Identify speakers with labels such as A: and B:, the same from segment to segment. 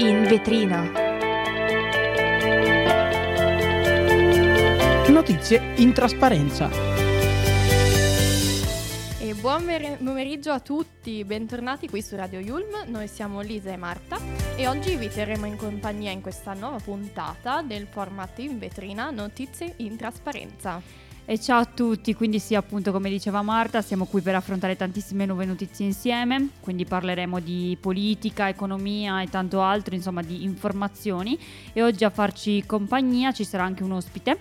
A: In vetrina.
B: Notizie in trasparenza.
C: E buon mer- pomeriggio a tutti, bentornati qui su Radio Yulm. Noi siamo Lisa e Marta e oggi vi terremo in compagnia in questa nuova puntata del format in vetrina Notizie in trasparenza.
D: E ciao a tutti, quindi sì, appunto come diceva Marta, siamo qui per affrontare tantissime nuove notizie insieme, quindi parleremo di politica, economia e tanto altro, insomma di informazioni e oggi a farci compagnia ci sarà anche un ospite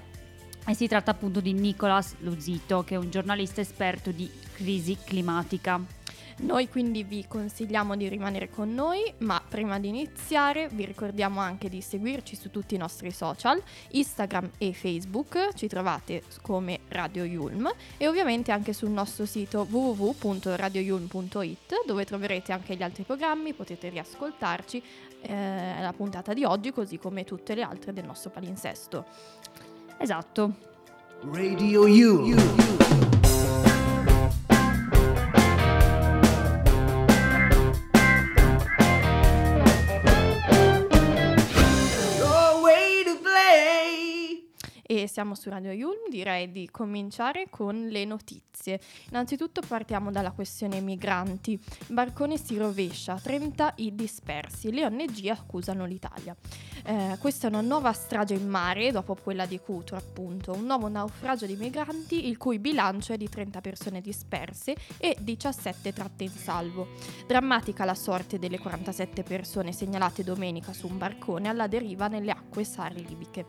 D: e si tratta appunto di Nicolas Luzito, che è un giornalista esperto di crisi climatica.
C: Noi quindi vi consigliamo di rimanere con noi, ma prima di iniziare vi ricordiamo anche di seguirci su tutti i nostri social, Instagram e Facebook, ci trovate come Radio Yulm e ovviamente anche sul nostro sito www.radioyulm.it dove troverete anche gli altri programmi, potete riascoltarci eh, la puntata di oggi così come tutte le altre del nostro palinsesto.
D: Esatto.
E: Radio U.
C: siamo su Radio Yulm, direi di cominciare con le notizie. Innanzitutto partiamo dalla questione migranti. Barcone si rovescia, 30 i dispersi, le ONG accusano l'Italia. Eh, questa è una nuova strage in mare, dopo quella di Cutro appunto, un nuovo naufragio di migranti il cui bilancio è di 30 persone disperse e 17 tratte in salvo. Drammatica la sorte delle 47 persone segnalate domenica su un barcone alla deriva nelle acque sahari libiche.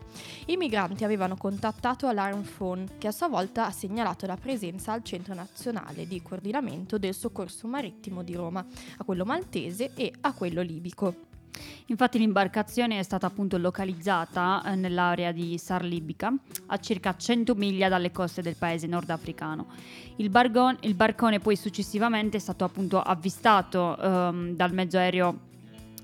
C: I migranti avevano contattato Alarm Phone, che a sua volta ha segnalato la presenza al Centro Nazionale di Coordinamento del Soccorso Marittimo di Roma, a quello maltese e a quello libico.
D: Infatti l'imbarcazione è stata appunto localizzata eh, nell'area di Sar Libica, a circa 100 miglia dalle coste del paese nordafricano. Il, bargon- il barcone poi successivamente è stato appunto avvistato ehm, dal mezzo aereo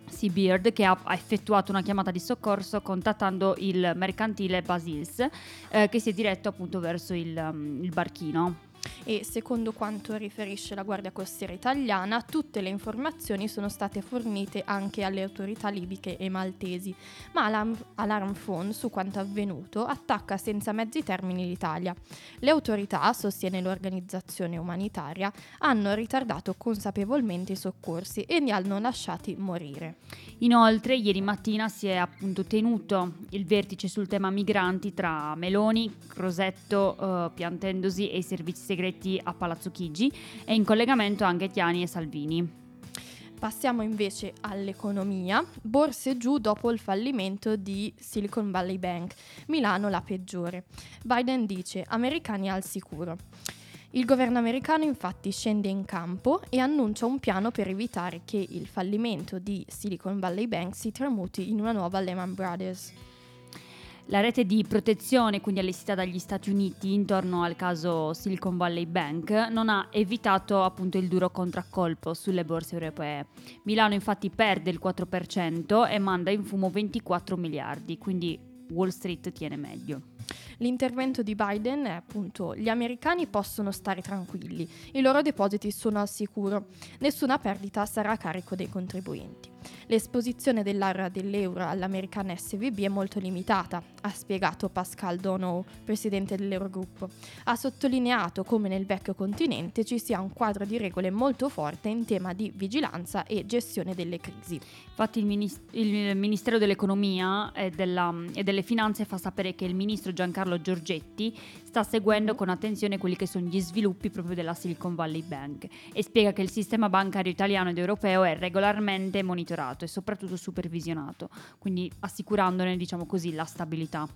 D: Seabird che ha effettuato una chiamata di soccorso contattando il mercantile Basils eh, che si è diretto appunto verso il, um, il barchino.
C: E secondo quanto riferisce la Guardia Costiera italiana, tutte le informazioni sono state fornite anche alle autorità libiche e maltesi, ma Alarm, Alarm Phone su quanto avvenuto attacca senza mezzi termini l'Italia. Le autorità, sostiene l'organizzazione umanitaria, hanno ritardato consapevolmente i soccorsi e li hanno lasciati morire.
D: Inoltre, ieri mattina si è appunto tenuto il vertice sul tema migranti tra Meloni, Crosetto, eh, Piantendosi e i servizi segreti a Palazzo Chigi e in collegamento anche Tiani e Salvini.
C: Passiamo invece all'economia. Borse giù dopo il fallimento di Silicon Valley Bank. Milano la peggiore. Biden dice americani al sicuro. Il governo americano infatti scende in campo e annuncia un piano per evitare che il fallimento di Silicon Valley Bank si tramuti in una nuova Lehman Brothers.
D: La rete di protezione, quindi allestita dagli Stati Uniti intorno al caso Silicon Valley Bank, non ha evitato appunto il duro contraccolpo sulle borse europee. Milano infatti perde il 4% e manda in fumo 24 miliardi, quindi Wall Street tiene meglio.
C: L'intervento di Biden è appunto gli americani possono stare tranquilli, i loro depositi sono al sicuro, nessuna perdita sarà a carico dei contribuenti. L'esposizione dell'area dell'euro all'americana SVB è molto limitata, ha spiegato Pascal Donow, presidente dell'Eurogruppo. Ha sottolineato come nel vecchio continente ci sia un quadro di regole molto forte in tema di vigilanza e gestione delle crisi.
D: Infatti il, minis- il Ministero dell'Economia e, della- e delle Finanze fa sapere che il ministro Giancarlo Giorgetti sta seguendo con attenzione quelli che sono gli sviluppi proprio della Silicon Valley Bank e spiega che il sistema bancario italiano ed europeo è regolarmente monitorato e soprattutto supervisionato, quindi assicurandone diciamo così la stabilità.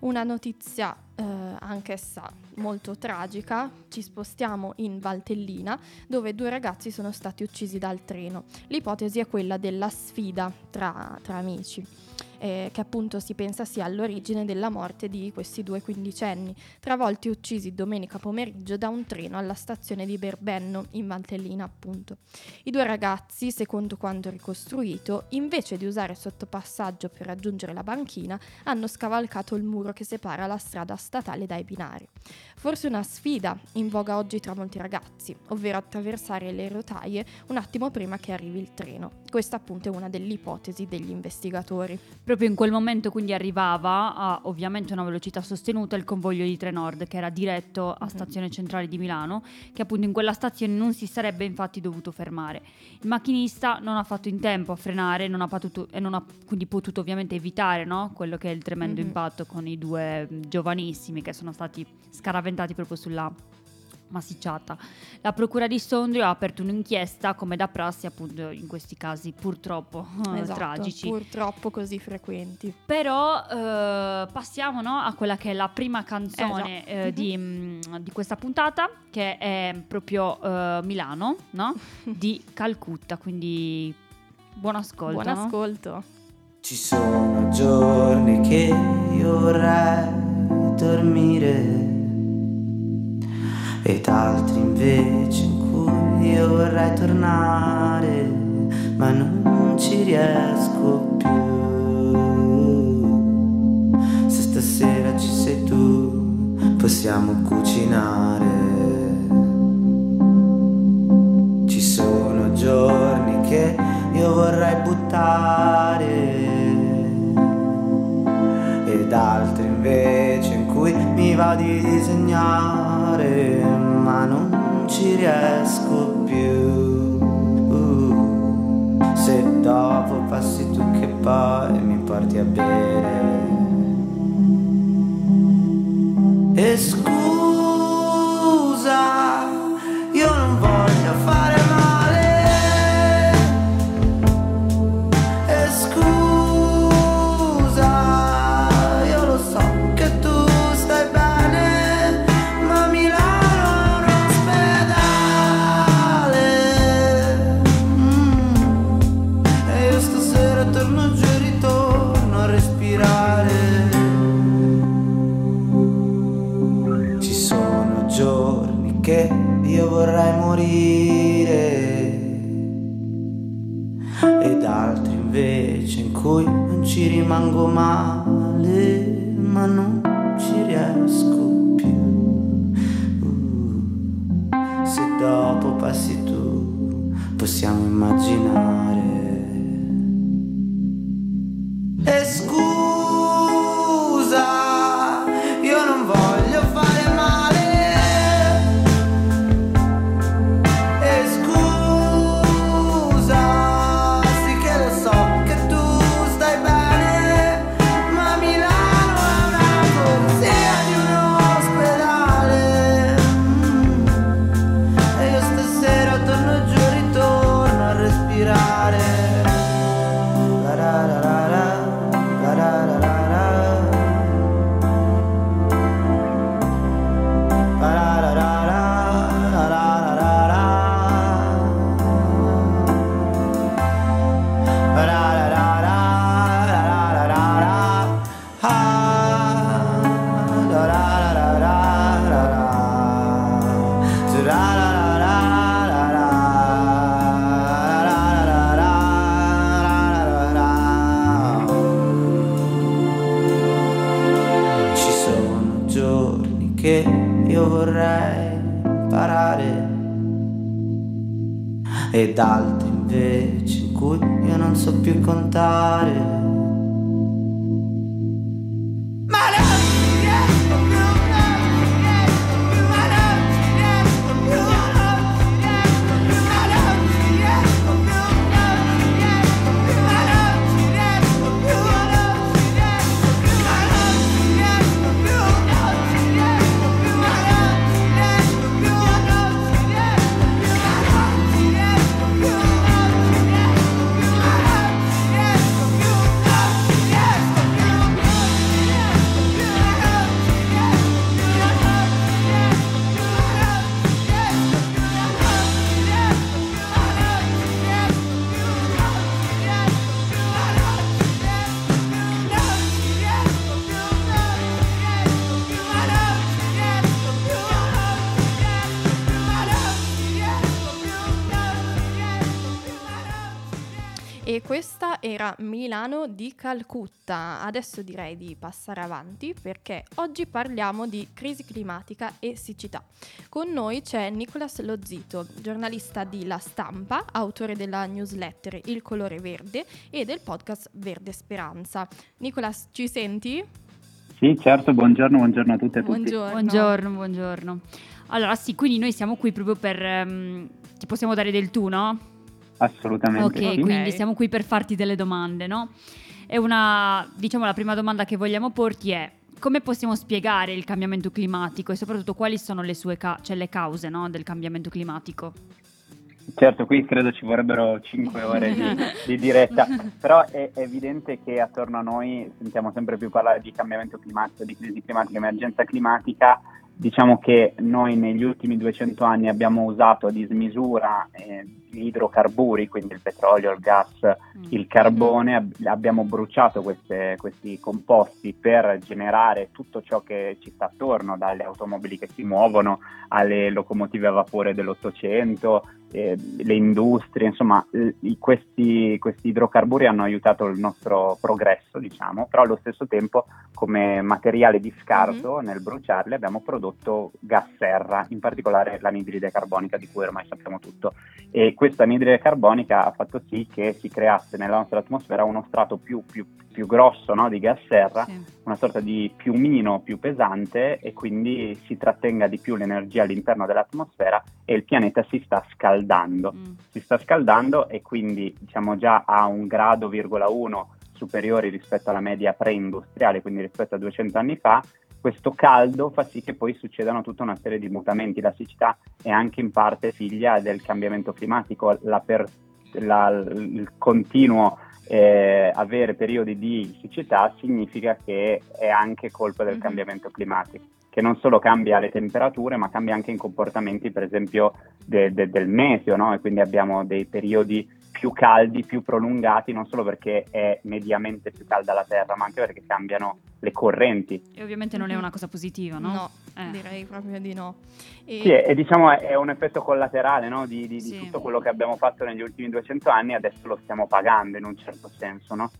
C: Una notizia eh, anch'essa molto tragica, ci spostiamo in Valtellina dove due ragazzi sono stati uccisi dal treno. L'ipotesi è quella della sfida tra, tra amici. Eh, che appunto si pensa sia all'origine della morte di questi due quindicenni, travolti e uccisi domenica pomeriggio da un treno alla stazione di Berbenno, in Valtellina appunto. I due ragazzi, secondo quanto ricostruito, invece di usare sottopassaggio per raggiungere la banchina, hanno scavalcato il muro che separa la strada statale dai binari. Forse una sfida in voga oggi tra molti ragazzi, ovvero attraversare le rotaie un attimo prima che arrivi il treno. Questa appunto è una delle ipotesi degli investigatori.
D: Proprio in quel momento quindi arrivava a ovviamente una velocità sostenuta il convoglio di Trenord che era diretto a
C: Mhm.
D: stazione centrale di Milano, che appunto in quella stazione non si sarebbe infatti dovuto fermare. Il macchinista non ha fatto in tempo a frenare non ha potuto- e non ha quindi potuto ovviamente evitare no? quello che è il tremendo
C: Mhm.
D: impatto con i due giovanissimi che sono stati scaraventati proprio sulla massicciata. La procura di Sondrio ha aperto un'inchiesta come da prassi appunto in questi casi purtroppo eh,
C: Esatto,
D: tragici.
C: Purtroppo così frequenti.
D: Però eh, passiamo no, a quella che è la prima canzone
C: Eh, già.
D: eh, di, mm, di questa puntata, che è proprio eh, Milano, no? di Calcutta, quindi buon ascolto.
C: Buon
D: no?
C: ascolto.
A: Ci sono giorni che io vorrei dormire ed altri invece in cui io vorrei tornare, ma non ci riesco più. Se stasera ci sei tu, possiamo cucinare. Ci sono giorni che io vorrei buttare ed altri invece in cui mi va di disegnare, ma non ci riesco più. Se dopo passi tu che poi mi porti a bere. E scusa,
C: my era Milano di Calcutta. Adesso direi di passare avanti perché oggi parliamo di crisi climatica e siccità. Con noi c'è Nicolas Lozzito, giornalista di La Stampa, autore della newsletter Il colore verde e del podcast Verde Speranza. Nicolas, ci senti?
F: Sì, certo, buongiorno, buongiorno a tutte e a tutti.
C: Buongiorno.
D: Buongiorno. Allora, sì, quindi noi siamo qui proprio per... ehm, ti possiamo dare del tu, no?
F: Assolutamente
D: Ok,
F: sì.
D: quindi siamo qui per farti delle domande, no? E una, diciamo, la prima domanda che vogliamo porti è come possiamo spiegare il cambiamento climatico e soprattutto quali sono le sue ca- cioè le cause no, del cambiamento climatico?
F: Certo, qui credo ci vorrebbero 5 ore di, di diretta, però è evidente che attorno a noi sentiamo sempre più parlare di cambiamento climatico, di crisi climatica, emergenza climatica. Diciamo che noi negli ultimi 200 anni abbiamo usato a dismisura eh, gli idrocarburi, quindi il petrolio, il gas,
D: Mm.
F: il carbone, ab- abbiamo bruciato queste- questi composti per generare tutto ciò che ci sta attorno, dalle automobili che si muovono alle locomotive a vapore dell'Ottocento, eh, le industrie, insomma, i- questi, questi idrocarburi hanno aiutato il nostro progresso, diciamo, però allo stesso tempo come materiale di scarto nel bruciarli abbiamo prodotto gas serra, in particolare l'anidride carbonica di cui ormai sappiamo tutto. E questa anidride carbonica ha fatto sì che si creasse nella nostra atmosfera uno strato più, più- più grosso no, di gas serra,
D: Sì.
F: una sorta di piumino più pesante e quindi si trattenga di più l'energia all'interno dell'atmosfera e il pianeta si sta scaldando.
D: Mm.
F: Si sta scaldando e quindi diciamo già a un grado, virgola uno superiori rispetto alla media pre-industriale, quindi rispetto a 200 anni fa, questo caldo fa sì che poi succedano tutta una serie di mutamenti. La siccità è anche in parte figlia del cambiamento climatico, la per- la- il continuo eh, avere periodi di siccità significa che è anche colpa del
C: Mhm.
F: cambiamento climatico, che non solo cambia le temperature, ma cambia anche i comportamenti, per esempio, de- de- del meteo, no? E quindi abbiamo dei periodi più caldi, più prolungati, non solo perché è mediamente più calda la Terra, ma anche perché cambiano le correnti.
D: E ovviamente non è una cosa positiva, no?
C: No,
D: Eh.
C: direi proprio di no. E-
F: Sì, e diciamo è un effetto collaterale no? di, di- di
D: Sì.
F: tutto quello che abbiamo fatto negli ultimi 200 anni, adesso lo stiamo pagando in un certo senso, no?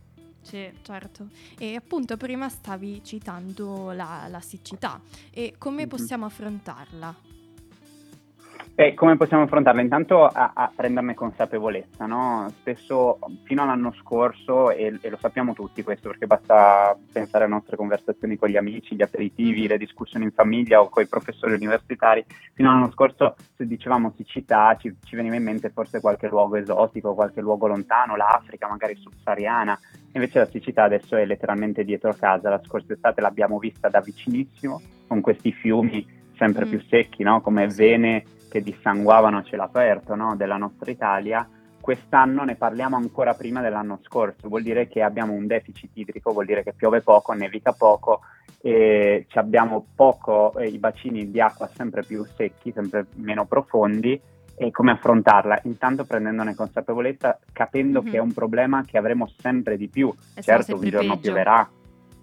D: Sì.
C: Certo, e appunto prima stavi citando la, la siccità e come
F: Mhm.
C: possiamo affrontarla?
F: E come possiamo affrontarla? Intanto a, a prenderne consapevolezza, no? Spesso fino all'anno scorso, e, e lo sappiamo tutti questo perché basta pensare alle nostre conversazioni con gli amici, gli aperitivi, le discussioni in famiglia o con i professori universitari, fino all'anno scorso se dicevamo siccità ci, ci veniva in mente forse qualche luogo esotico, qualche luogo lontano, l'Africa magari subsahariana, invece la siccità adesso è letteralmente dietro casa, la scorsa estate l'abbiamo vista da vicinissimo con questi fiumi sempre
C: Mm.
F: più secchi, no? come vene che dissanguavano a cielo aperto no? della nostra Italia, quest'anno ne parliamo ancora prima dell'anno scorso, vuol dire che abbiamo un deficit idrico, vuol dire che piove poco, nevica poco, e abbiamo poco, eh, i bacini di acqua sempre più secchi, sempre meno profondi, e come affrontarla? Intanto prendendone consapevolezza, capendo
C: Mhm.
F: che è un problema che avremo sempre di più,
D: E
F: certo un giorno
D: peggio.
F: pioverà,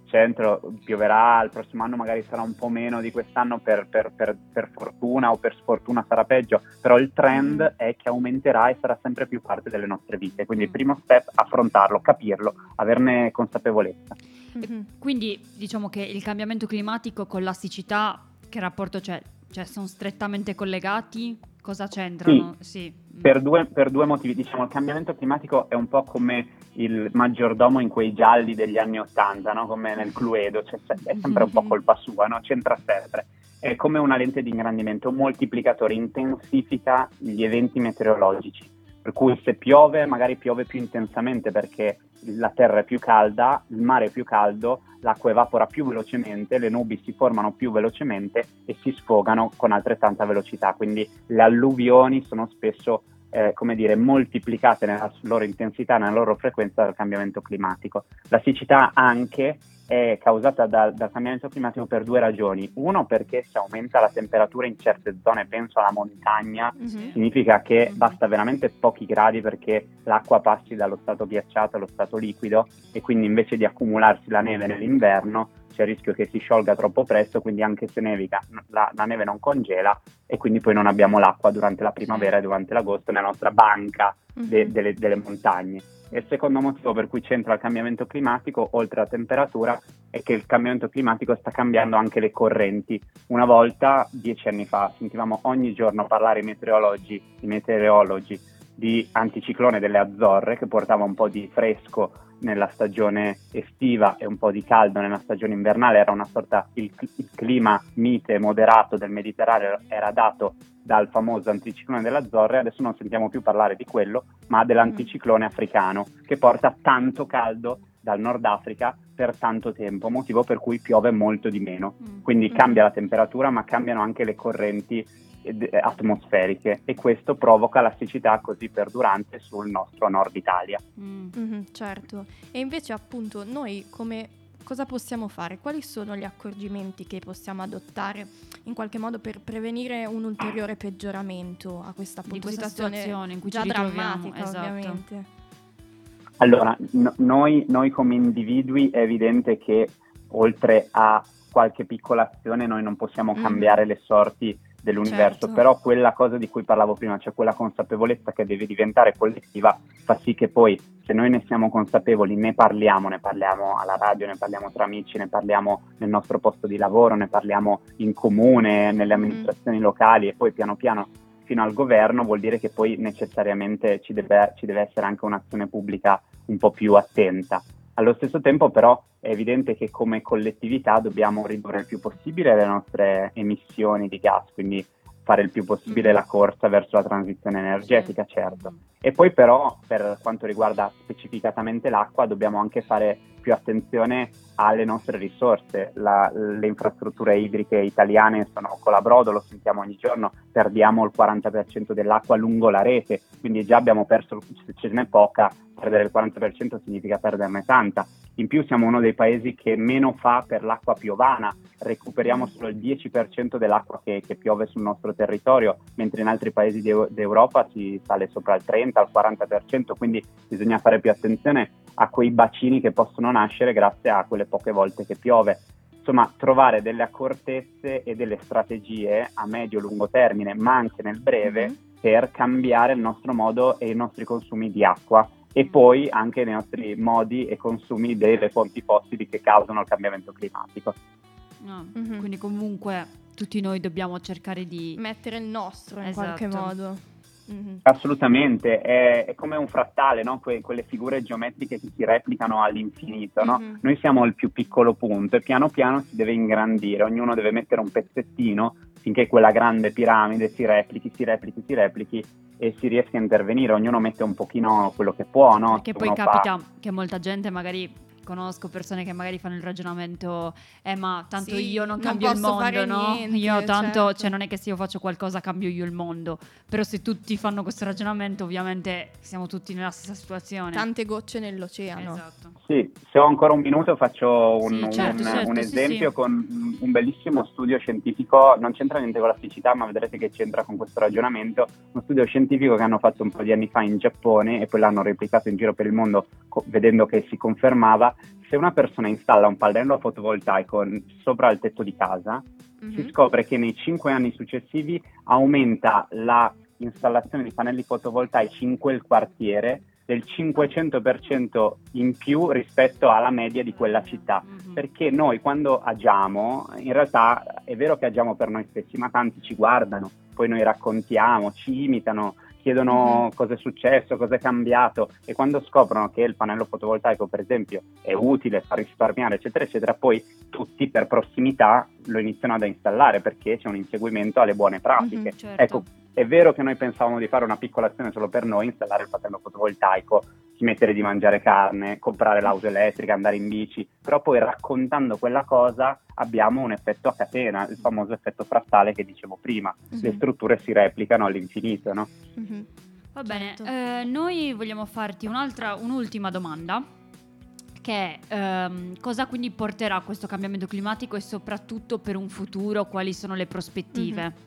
F: centro pioverà, il prossimo anno magari sarà un po' meno di quest'anno per, per- per- per fortuna o per sfortuna sarà peggio, però il trend
C: Mm.
F: è che aumenterà e sarà sempre più parte delle nostre vite, quindi il primo step affrontarlo, capirlo, averne consapevolezza.
C: Mhm.
D: Quindi diciamo che il cambiamento climatico con la siccità, che rapporto c'è? Cioè sono strettamente collegati? Cosa c'entrano? Sì. Mm.
F: Per due, per due motivi, diciamo, il cambiamento climatico è un po' come il maggiordomo in quei gialli degli anni Ottanta, no? come nel Cluedo, cioè, è sempre un po' colpa sua, no? c'entra sempre. È come una lente di ingrandimento, un moltiplicatore, intensifica gli eventi meteorologici, per cui se piove magari piove più intensamente perché la terra è più calda, il mare è più caldo, l'acqua evapora più velocemente, le nubi si formano più velocemente e si sfogano con altrettanta velocità, quindi le alluvioni sono spesso eh, come dire, moltiplicate nella loro intensità, nella loro frequenza dal cambiamento climatico. La siccità anche è causata da- dal cambiamento climatico per due ragioni. Uno perché se aumenta la temperatura in certe zone, penso alla montagna,
C: Mhm.
F: significa che
C: Mhm.
F: basta veramente pochi gradi perché l'acqua passi dallo stato ghiacciato allo stato liquido e quindi invece di accumularsi la neve nell'inverno c'è il rischio che si sciolga troppo presto, quindi anche se nevica la, la neve non congela e quindi poi non abbiamo l'acqua durante la primavera e durante l'agosto nella nostra banca de-
C: Mhm.
F: delle, delle montagne. E il secondo motivo per cui c'entra il cambiamento climatico, oltre alla temperatura, è che il cambiamento climatico sta cambiando anche le correnti. Una volta, dieci anni fa, sentivamo ogni giorno parlare i meteorologi, i meteorologi di anticiclone delle Azzorre che portava un po' di fresco nella stagione estiva e un po' di caldo nella stagione invernale, era una sorta, il, il clima mite moderato del Mediterraneo era dato dal famoso anticiclone delle Azzorre, adesso non sentiamo più parlare di quello, ma dell'anticiclone africano che porta tanto caldo dal Nord Africa per tanto tempo, motivo per cui piove molto di meno.
D: Mm.
F: Quindi
C: Mm.
F: cambia la temperatura, ma cambiano anche le correnti atmosferiche e questo provoca la siccità così perdurante sul nostro nord Italia.
D: Mm.
C: Mhm, certo. E invece appunto noi come cosa possiamo fare? Quali sono gli accorgimenti che possiamo adottare in qualche modo per prevenire un ulteriore peggioramento a questa,
D: Di
C: appunto,
D: questa situazione in cui
C: già
D: ci
C: drammatica
D: esatto.
C: ovviamente.
F: Allora, no- noi, noi come individui è evidente che oltre a qualche piccola azione noi non possiamo
C: Mhm.
F: cambiare le sorti dell'universo,
C: Certo.
F: però quella cosa di cui parlavo prima, cioè quella consapevolezza che deve diventare collettiva, fa sì che poi se noi ne siamo consapevoli, ne parliamo, ne parliamo alla radio, ne parliamo tra amici, ne parliamo nel nostro posto di lavoro, ne parliamo in comune, nelle
C: Mhm.
F: amministrazioni locali e poi piano piano fino al governo, vuol dire che poi necessariamente ci deve, ci deve essere anche un'azione pubblica un po' più attenta. Allo stesso tempo però è evidente che come collettività dobbiamo ridurre il più possibile le nostre emissioni di gas, quindi fare il più possibile
C: Mhm.
F: la corsa verso la transizione energetica, certo. E poi però per quanto riguarda specificatamente l'acqua dobbiamo anche fare più attenzione alle nostre risorse. La- le infrastrutture idriche italiane sono colabrodo, lo sentiamo ogni giorno, perdiamo il 40% dell'acqua lungo la rete, quindi già abbiamo perso, se ce n'è poca, perdere il 40% significa perderne tanta. In più siamo uno dei paesi che meno fa per l'acqua piovana, recuperiamo solo il 10% dell'acqua che, che piove sul nostro territorio, mentre in altri paesi d'Eu- d'Europa si sale sopra il 30, il 40%, quindi bisogna fare più attenzione a quei bacini che possono nascere grazie a quelle poche volte che piove. Insomma, trovare delle accortezze e delle strategie a medio-lungo termine, ma anche nel breve,
C: Mhm.
F: per cambiare il nostro modo e i nostri consumi di acqua e poi anche i nostri modi e consumi delle fonti fossili che causano il cambiamento climatico.
D: No,
C: Mhm.
D: Quindi comunque tutti noi dobbiamo cercare di...
C: Mettere il nostro in
D: Esatto.
C: qualche modo. Mhm.
F: Assolutamente, è, è come un frattale, no? Que- quelle figure geometriche che si replicano all'infinito. no?
C: Mhm.
F: Noi siamo il più piccolo punto e piano piano si deve ingrandire, ognuno deve mettere un pezzettino finché quella grande piramide si replichi, si replichi, si replichi e si riesca a intervenire, ognuno mette un pochino quello che può. No? Se
D: poi
F: uno fa-
D: capita che molta gente magari conosco persone che magari fanno il ragionamento eh ma tanto
C: Sì,
D: io non
C: non
D: cambio il
C: posso
D: mondo
C: fare
D: no
C: niente,
D: io tanto
C: certo.
D: cioè non è che se io faccio qualcosa cambio io il mondo però se tutti fanno questo ragionamento ovviamente siamo tutti nella stessa situazione
C: Tante gocce nell'oceano.
D: esatto
F: Sì, se ho ancora un minuto faccio un,
D: Sì, certo,
F: un-
D: certo,
F: un
D: sì,
F: esempio
D: sì.
F: con un bellissimo studio scientifico, non c'entra niente con la siccità, ma vedrete che c'entra con questo ragionamento, uno studio scientifico che hanno fatto un po' di anni fa in Giappone e poi l'hanno replicato in giro per il mondo co- vedendo che si confermava, se una persona installa un pannello fotovoltaico sopra il tetto di casa, si
C: Mhm.
F: scopre che nei cinque anni successivi aumenta la installazione di pannelli fotovoltaici in quel quartiere del 500% in più rispetto alla media di quella città.
D: Mhm.
F: Perché noi quando agiamo, in realtà è vero che agiamo per noi stessi, ma tanti ci guardano, poi noi raccontiamo, ci imitano, chiedono
C: Mhm.
F: cosa è successo, cosa è cambiato e quando scoprono che il pannello fotovoltaico, per esempio, è utile, fa risparmiare, eccetera, eccetera, poi tutti per prossimità lo iniziano ad installare perché c'è un inseguimento alle buone pratiche.
C: Mhm,
D: certo.
F: Ecco, è vero che noi pensavamo di fare una piccola azione solo per noi, installare il pannello fotovoltaico, smettere di mangiare carne, comprare l'auto elettrica, andare in bici, però poi raccontando quella cosa abbiamo un effetto a catena, il famoso effetto frattale che dicevo prima. Le
C: Mhm.
F: strutture si replicano all'infinito, no?
C: Mhm.
D: Va bene,
C: Certo.
D: eh, noi vogliamo farti un'altra, un'ultima domanda, che è ehm, cosa quindi porterà questo cambiamento climatico e soprattutto per un futuro quali sono le prospettive?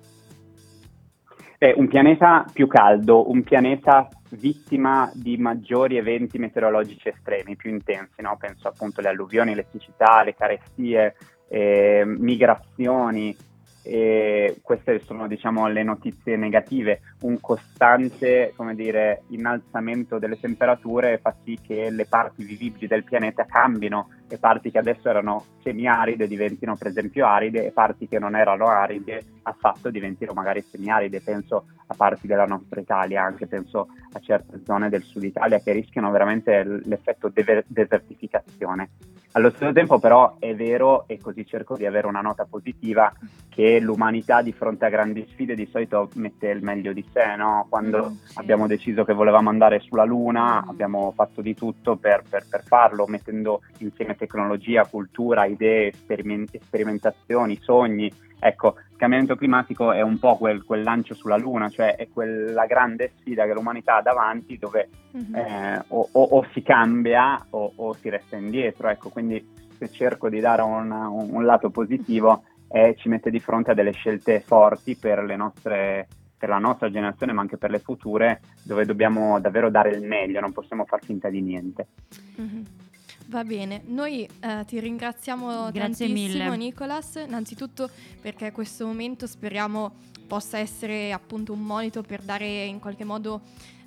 F: È un pianeta più caldo, un pianeta vittima di maggiori eventi meteorologici estremi, più intensi, no? penso appunto alle alluvioni, alle siccità, alle carestie, eh, migrazioni. E queste sono diciamo le notizie negative, un costante dire, innalzamento delle temperature fa sì che le parti vivibili del pianeta cambino e parti che adesso erano semiaride diventino per esempio aride e parti che non erano aride affatto diventino magari semiaride, penso a parti della nostra Italia, anche penso a certe zone del sud Italia che rischiano veramente l'effetto de- desertificazione. Allo stesso tempo però è vero, e così cerco di avere una nota positiva, che l'umanità di fronte a grandi sfide di solito mette il meglio di sé, no? Quando
C: Mm, sì.
F: abbiamo deciso che volevamo andare sulla Luna, abbiamo fatto di tutto per, per- per farlo, mettendo insieme tecnologia, cultura, idee, sperimen- sperimentazioni, sogni. Ecco, cambiamento climatico è un po' quel, quel lancio sulla Luna, cioè è quella grande sfida che l'umanità ha davanti dove
C: Mhm.
F: eh, o, o- o si cambia o, o si resta indietro. Ecco, quindi se cerco di dare un, un- un lato positivo è ci mette di fronte a delle scelte forti per, le nostre, per la nostra generazione, ma anche per le future, dove dobbiamo davvero dare il meglio, non possiamo far finta di niente.
C: Mhm. Va bene, noi eh, ti ringraziamo
D: Grazie
C: tantissimo
D: mille.
C: Nicolas, innanzitutto perché questo momento speriamo possa essere appunto un monito per dare in qualche modo,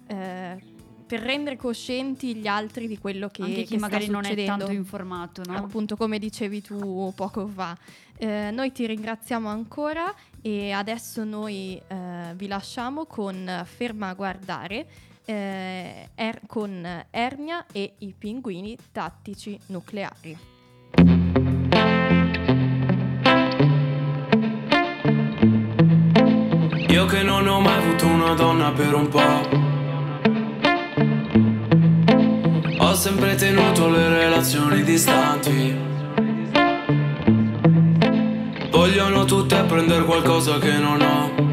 C: eh, per rendere coscienti gli altri di quello che,
D: Anche chi
C: che
D: magari non è tanto informato, no?
C: appunto come dicevi tu poco fa. Eh, noi ti ringraziamo ancora e adesso noi eh, vi lasciamo con Ferma a guardare eh, er- con Ernia e i pinguini tattici nucleari.
G: Io che non ho mai avuto una donna per un po'. Ho sempre tenuto le relazioni distanti. Vogliono tutte prendere qualcosa che non ho.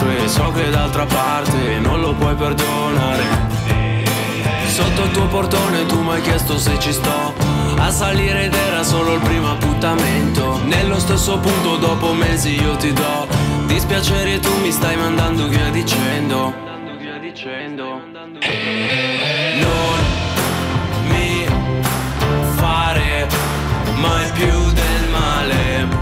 G: altre e so che d'altra parte non lo puoi perdonare. Sotto il tuo portone tu mi hai chiesto se ci sto. A salire ed era solo il primo appuntamento. Nello stesso punto dopo mesi io ti do. Dispiacere tu mi stai mandando via dicendo. Non mi fare mai più del male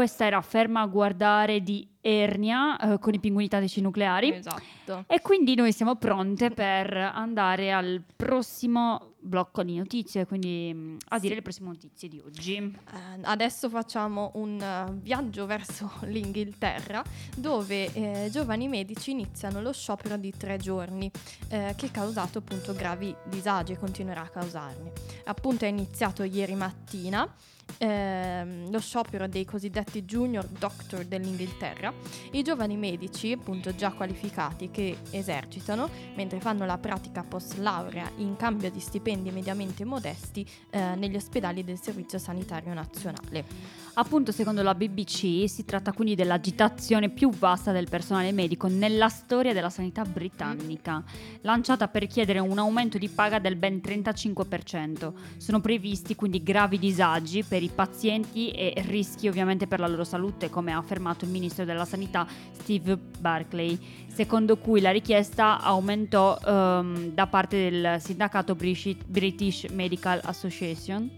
D: questa era Ferma a guardare di Ernia eh, con i pinguini tattici nucleari.
C: Esatto.
D: E quindi noi siamo pronte per andare al prossimo blocco di notizie, quindi mm, a dire le prossime notizie di oggi.
C: Eh, adesso facciamo un eh, viaggio verso l'Inghilterra dove eh, giovani medici iniziano lo sciopero di tre giorni eh, che ha causato appunto gravi disagi e continuerà a causarne. Appunto è iniziato ieri mattina ehm, lo sciopero dei cosiddetti junior doctor dell'Inghilterra, i giovani medici appunto già qualificati che esercitano mentre fanno la pratica post laurea in cambio di stipendi mediamente modesti eh, negli ospedali del Servizio Sanitario Nazionale.
D: Appunto, secondo la BBC, si tratta quindi dell'agitazione più vasta del personale medico nella storia della sanità britannica, lanciata per chiedere un aumento di paga del ben 35%. Sono previsti quindi gravi disagi per i pazienti e rischi ovviamente per la loro salute, come ha affermato il ministro della sanità Steve Barclay, secondo cui la richiesta aumentò ehm, da parte del sindacato British Medical Association.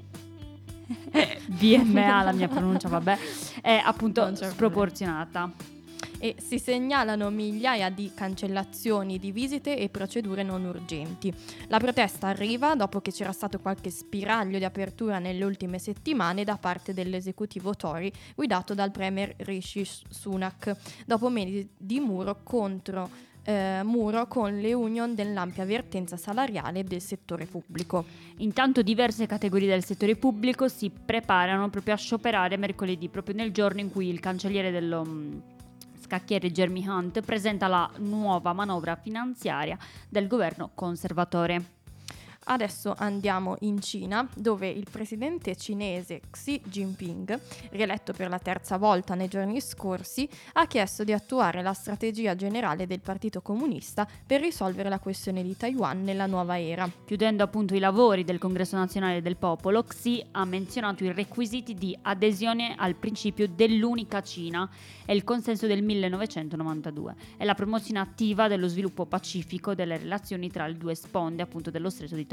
D: BMA, la mia pronuncia, vabbè, è appunto sproporzionata.
C: E si segnalano migliaia di cancellazioni di visite e procedure non urgenti. La protesta arriva dopo che c'era stato qualche spiraglio di apertura nelle ultime settimane da parte dell'esecutivo Tory guidato dal premier Rishi Sunak, dopo mesi di muro contro eh, muro con le union dell'ampia vertenza salariale del settore pubblico.
D: Intanto diverse categorie del settore pubblico si preparano proprio a scioperare mercoledì, proprio nel giorno in cui il cancelliere dello mm, scacchiere Jeremy Hunt presenta la nuova manovra finanziaria del governo conservatore.
C: Adesso andiamo in Cina, dove il presidente cinese Xi Jinping, rieletto per la terza volta nei giorni scorsi, ha chiesto di attuare la strategia generale del Partito Comunista per risolvere la questione di Taiwan nella nuova era.
D: Chiudendo appunto i lavori del Congresso Nazionale del Popolo, Xi ha menzionato i requisiti di adesione al principio dell'unica Cina e il consenso del 1992 e la promozione attiva dello sviluppo pacifico delle relazioni tra le due sponde appunto dello stretto di Taiwan.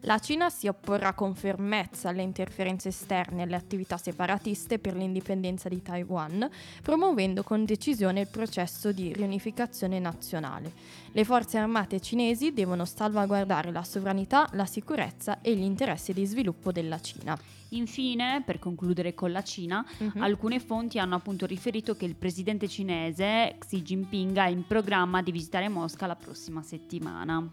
C: La Cina si opporrà con fermezza alle interferenze esterne e alle attività separatiste per l'indipendenza di Taiwan, promuovendo con decisione il processo di riunificazione nazionale. Le forze armate cinesi devono salvaguardare la sovranità, la sicurezza e gli interessi di sviluppo della Cina.
D: Infine, per concludere con la Cina,
C: Mhm.
D: alcune fonti hanno appunto riferito che il presidente cinese Xi Jinping ha in programma di visitare Mosca la prossima settimana.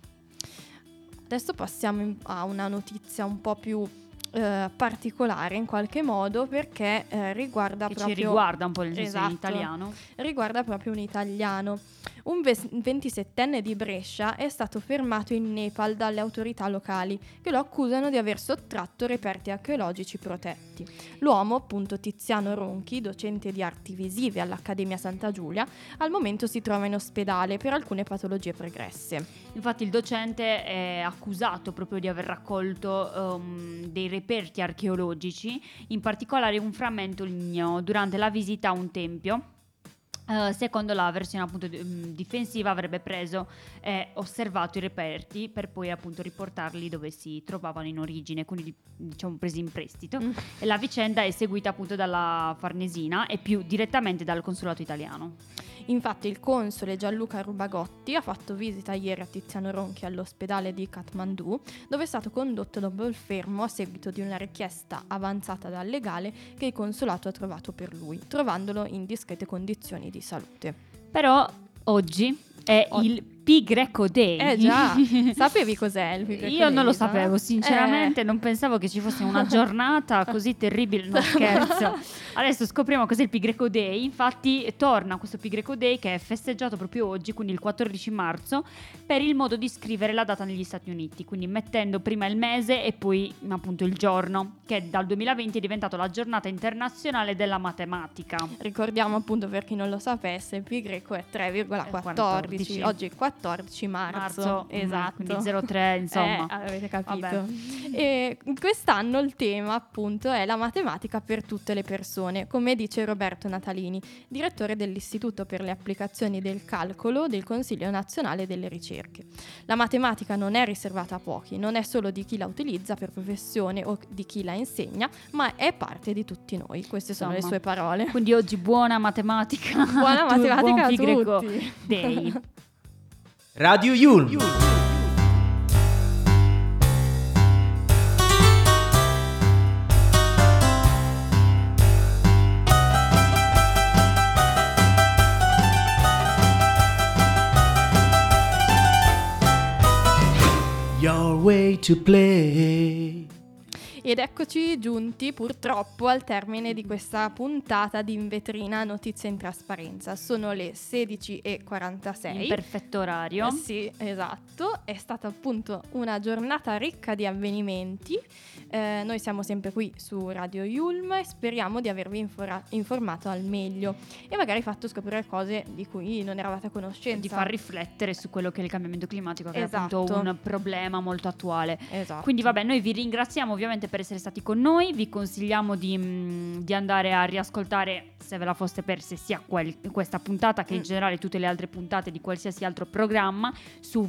C: Adesso passiamo a una notizia un po' più eh, particolare in qualche modo perché eh, riguarda
D: Che
C: proprio
D: ci riguarda un po' il
C: Esatto.
D: in italiano.
C: riguarda proprio un italiano. Un ves- 27enne di Brescia è stato fermato in Nepal dalle autorità locali che lo accusano di aver sottratto reperti archeologici protetti. L'uomo, appunto Tiziano Ronchi, docente di arti visive all'Accademia Santa Giulia, al momento si trova in ospedale per alcune patologie pregresse.
D: Infatti il docente è accusato proprio di aver raccolto ehm, dei reperti archeologici, in particolare un frammento ligneo durante la visita a un tempio. Eh, secondo la versione appunto mm, difensiva avrebbe preso e osservato i reperti per poi appunto riportarli dove si trovavano in origine, quindi di- diciamo presi in prestito.
C: Mm.
D: E la vicenda è seguita appunto dalla Farnesina e più direttamente dal consolato italiano.
C: Infatti il console Gianluca Rubagotti ha fatto visita ieri a Tiziano Ronchi all'ospedale di Kathmandu, dove è stato condotto dopo il fermo a seguito di una richiesta avanzata dal legale che il consolato ha trovato per lui, trovandolo in discrete condizioni di salute.
D: Però oggi è
C: O-
D: il Pi Greco Day.
C: Eh già, sapevi cos'è il Pi
D: Io non lo
C: Greco
D: sapevo, sinceramente
C: Eh.
D: non pensavo che ci fosse una giornata così terribile, no scherzo. Adesso scopriamo cos'è il Pi Greco Day, infatti torna questo Pi Greco Day che è festeggiato proprio oggi, quindi il 14 marzo, per il modo di scrivere la data negli Stati Uniti, quindi mettendo prima il mese e poi appunto il giorno, che dal 2020 è diventato la giornata internazionale della matematica.
C: Ricordiamo appunto per chi non lo sapesse, il pi greco è 3,14,
D: 14.
C: oggi è 14 marzo.
D: Marzo, mm,
C: esatto.
D: quindi 03, insomma.
C: Eh, avete capito. E quest'anno il tema appunto è la matematica per tutte le persone, come dice Roberto Natalini, direttore dell'Istituto per le applicazioni del calcolo del Consiglio nazionale delle ricerche. La matematica non è riservata a pochi, non è solo di chi la utilizza per professione o di chi la insegna, ma è parte di tutti noi. Queste sono le
D: Insomma.
C: sue parole.
D: Quindi oggi buona matematica.
C: Buona
D: Tu-
C: matematica
D: buon
C: a tutti.
D: Day.
E: Radio Yulm. Your way to play.
C: Ed eccoci giunti purtroppo al termine di questa puntata di In Vetrina Notizie in Trasparenza. Sono le 16.46.
D: In perfetto orario.
C: Eh Sì, esatto. È stata appunto una giornata ricca di avvenimenti. Eh, noi siamo sempre qui su Radio Yulm e speriamo di avervi infora- informato al meglio e magari fatto scoprire cose di cui non eravate a conoscenza.
D: di far riflettere su quello che è il cambiamento climatico, che è appunto
C: Esatto.
D: un problema molto attuale.
C: Esatto.
D: Quindi vabbè, noi vi ringraziamo ovviamente per essere stati con noi, vi consigliamo di, mm, di andare a riascoltare, se ve la foste perse, sia quel- questa puntata che in
C: Mm.
D: generale tutte le altre puntate di qualsiasi altro programma su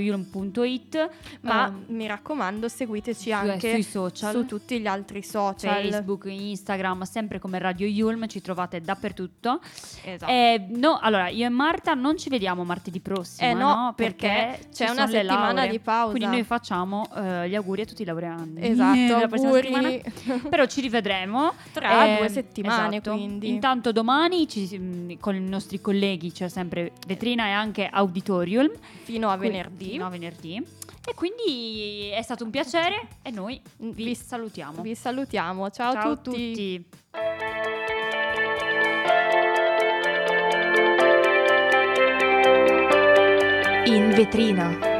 D: www.radioyulm.it
C: Ma
D: ehm,
C: mi raccomando, seguiteci anche
D: sui social.
C: su tutti gli altri social.
D: Facebook, Instagram, sempre come Radio Yulm, ci trovate dappertutto.
C: Esatto.
D: Eh, no, allora, io e Marta non ci vediamo martedì prossimo,
C: Eh no, perché
D: ci
C: c'è una settimana
D: lauree.
C: di pausa.
D: Quindi noi facciamo eh, gli auguri a tutti i laureandi.
C: Esatto,
D: della prossima
C: auguri.
D: settimana. Però ci rivedremo
C: Tra
D: Eh,
C: due settimane,
D: esatto.
C: quindi.
D: Intanto domani ci- mh, con i nostri colleghi c'è sempre vetrina e anche auditorium.
C: Fino a venerdì.
D: fino a venerdì. E quindi è stato un piacere e noi vi,
C: Vi-
D: salutiamo.
C: Vi salutiamo. Ciao,
D: Ciao
C: a tutti.
H: In vetrina.